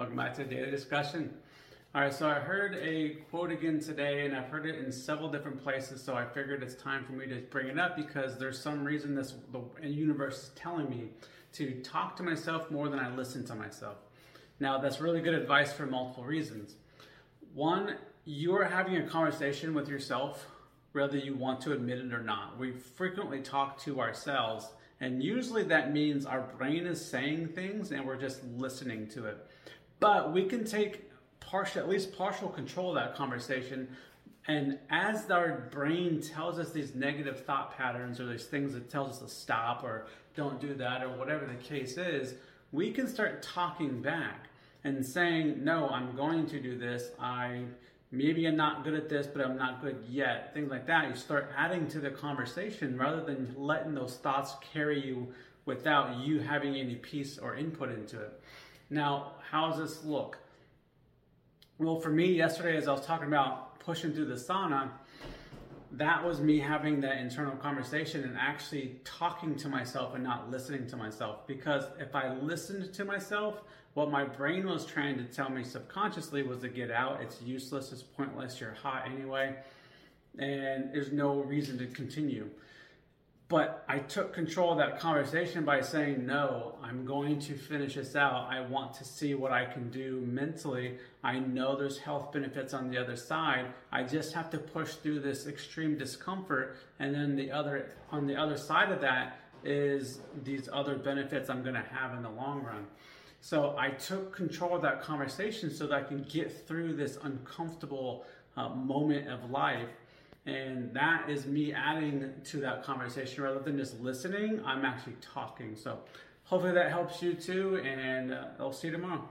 Welcome back to the Daily Discussion. All right, so I heard a quote again today, and I've heard it in several different places. So I figured it's time for me to bring it up because there's some reason this the universe is telling me to talk to myself more than I listen to myself. Now, that's really good advice for multiple reasons. One, you are having a conversation with yourself, whether you want to admit it or not. We frequently talk to ourselves, and usually that means our brain is saying things and we're just listening to it. But we can take partial, at least partial control of that conversation. And as our brain tells us these negative thought patterns or these things that tells us to stop or don't do that or whatever the case is, we can start talking back and saying, no, I'm going to do this. I maybe I'm not good at this, but I'm not good yet. Things like that. You start adding to the conversation rather than letting those thoughts carry you without you having any piece or input into it. Now, how does this look? Well, for me, yesterday, as I was talking about pushing through the sauna, that was me having that internal conversation and actually talking to myself and not listening to myself. Because if I listened to myself, what my brain was trying to tell me subconsciously was to get out. It's useless, it's pointless, you're hot anyway, and there's no reason to continue. But I took control of that conversation by saying, no, I'm going to finish this out. I want to see what I can do mentally. I know there's health benefits on the other side. I just have to push through this extreme discomfort. And then the other, on the other side of that is these other benefits I'm going to have in the long run. So I took control of that conversation so that I can get through this uncomfortable uh, moment of life and that is me adding to that conversation rather than just listening. I'm actually talking. So hopefully that helps you too. And uh, I'll see you tomorrow.